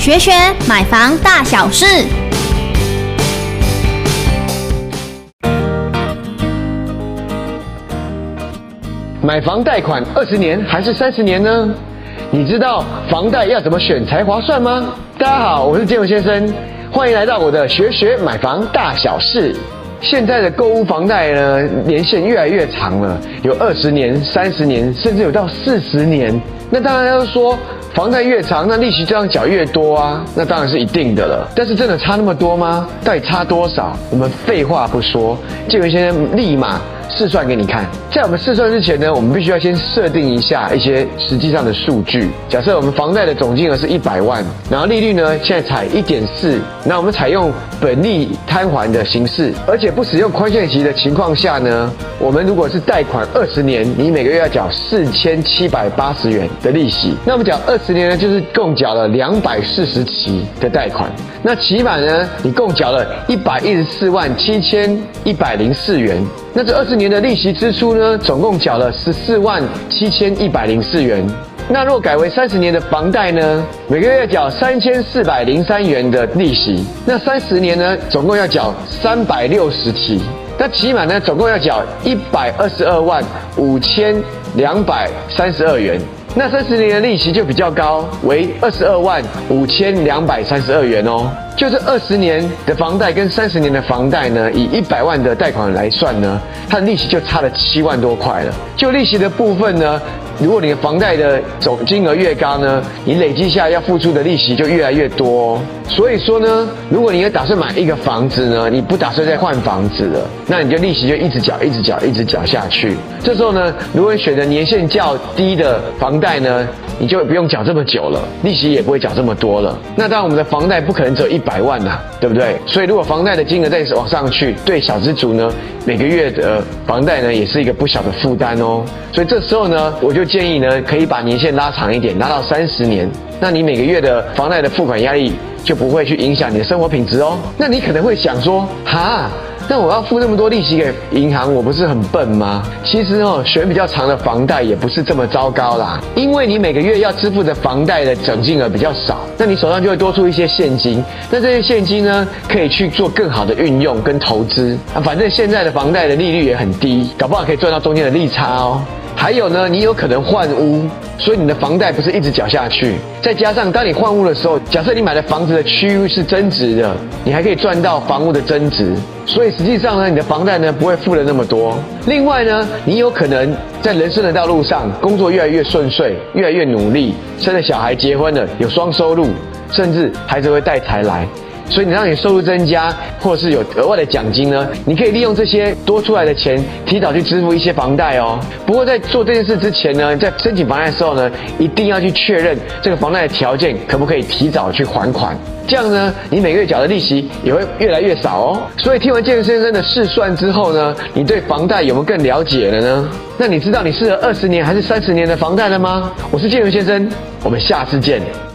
学学买房大小事。买房贷款二十年还是三十年呢？你知道房贷要怎么选才划算吗？大家好，我是建文先生，欢迎来到我的学学买房大小事。现在的购物房贷呢，年限越来越长了，有二十年、三十年，甚至有到四十年。那当然要说，房贷越长，那利息这样缴越多啊，那当然是一定的了。但是真的差那么多吗？到底差多少？我们废话不说，建文先生立马。试算给你看，在我们试算之前呢，我们必须要先设定一下一些实际上的数据。假设我们房贷的总金额是一百万，然后利率呢现在采一点四，那我们采用本利摊还的形式，而且不使用宽限期的情况下呢，我们如果是贷款二十年，你每个月要缴四千七百八十元的利息，那么缴二十年呢，就是共缴了两百四十期的贷款。那期满呢，你共缴了一百一十四万七千一百零四元。那这二十年的利息支出呢，总共缴了十四万七千一百零四元。那若改为三十年的房贷呢，每个月缴三千四百零三元的利息。那三十年呢，总共要缴三百六十期。那期满呢，总共要缴一百二十二万五千两百三十二元。那三十年的利息就比较高，为二十二万五千两百三十二元哦。就这二十年的房贷跟三十年的房贷呢，以一百万的贷款来算呢，它的利息就差了七万多块了。就利息的部分呢，如果你的房贷的总金额越高呢，你累积下要付出的利息就越来越多。所以说呢，如果你也打算买一个房子呢，你不打算再换房子了，那你就利息就一直缴，一直缴，一直缴下去。这时候呢，如果你选择年限较低的房贷呢，你就不用缴这么久了，利息也不会缴这么多了。那当然，我们的房贷不可能只有一百百万呐、对不对？所以如果房贷的金额再往上去，对小资族呢，每个月的房贷呢，也是一个不小的负担哦。所以这时候呢，我就建议呢，可以把年限拉长一点，拉到三十年。那你每个月的房贷的付款压力就不会去影响你的生活品质哦。那你可能会想说，哈，那我要付那么多利息给银行，我不是很笨吗？其实哦，选比较长的房贷也不是这么糟糕啦，因为你每个月要支付的房贷的整金额比较少，那你手上就会多出一些现金。那这些现金呢，可以去做更好的运用跟投资啊。反正现在的房贷的利率也很低，搞不好可以赚到中间的利差哦。还有呢，你有可能换屋，所以你的房贷不是一直缴下去。再加上当你换屋的时候，假设你买的房子的区域是增值的，你还可以赚到房屋的增值。所以实际上呢，你的房贷呢不会付的那么多。另外呢，你有可能在人生的道路上，工作越来越顺遂，越来越努力，生了小孩，结婚了，有双收入，甚至孩子会带财来。所以你让你收入增加，或者是有额外的奖金呢，你可以利用这些多出来的钱，提早去支付一些房贷哦。不过在做这件事之前呢，在申请房贷的时候呢，一定要去确认这个房贷的条件可不可以提早去还款，这样呢，你每个月缴的利息也会越来越少哦。所以听完建文先生的试算之后呢，你对房贷有没有更了解了呢？那你知道你适合二十年还是三十年的房贷了吗？我是建文先生，我们下次见。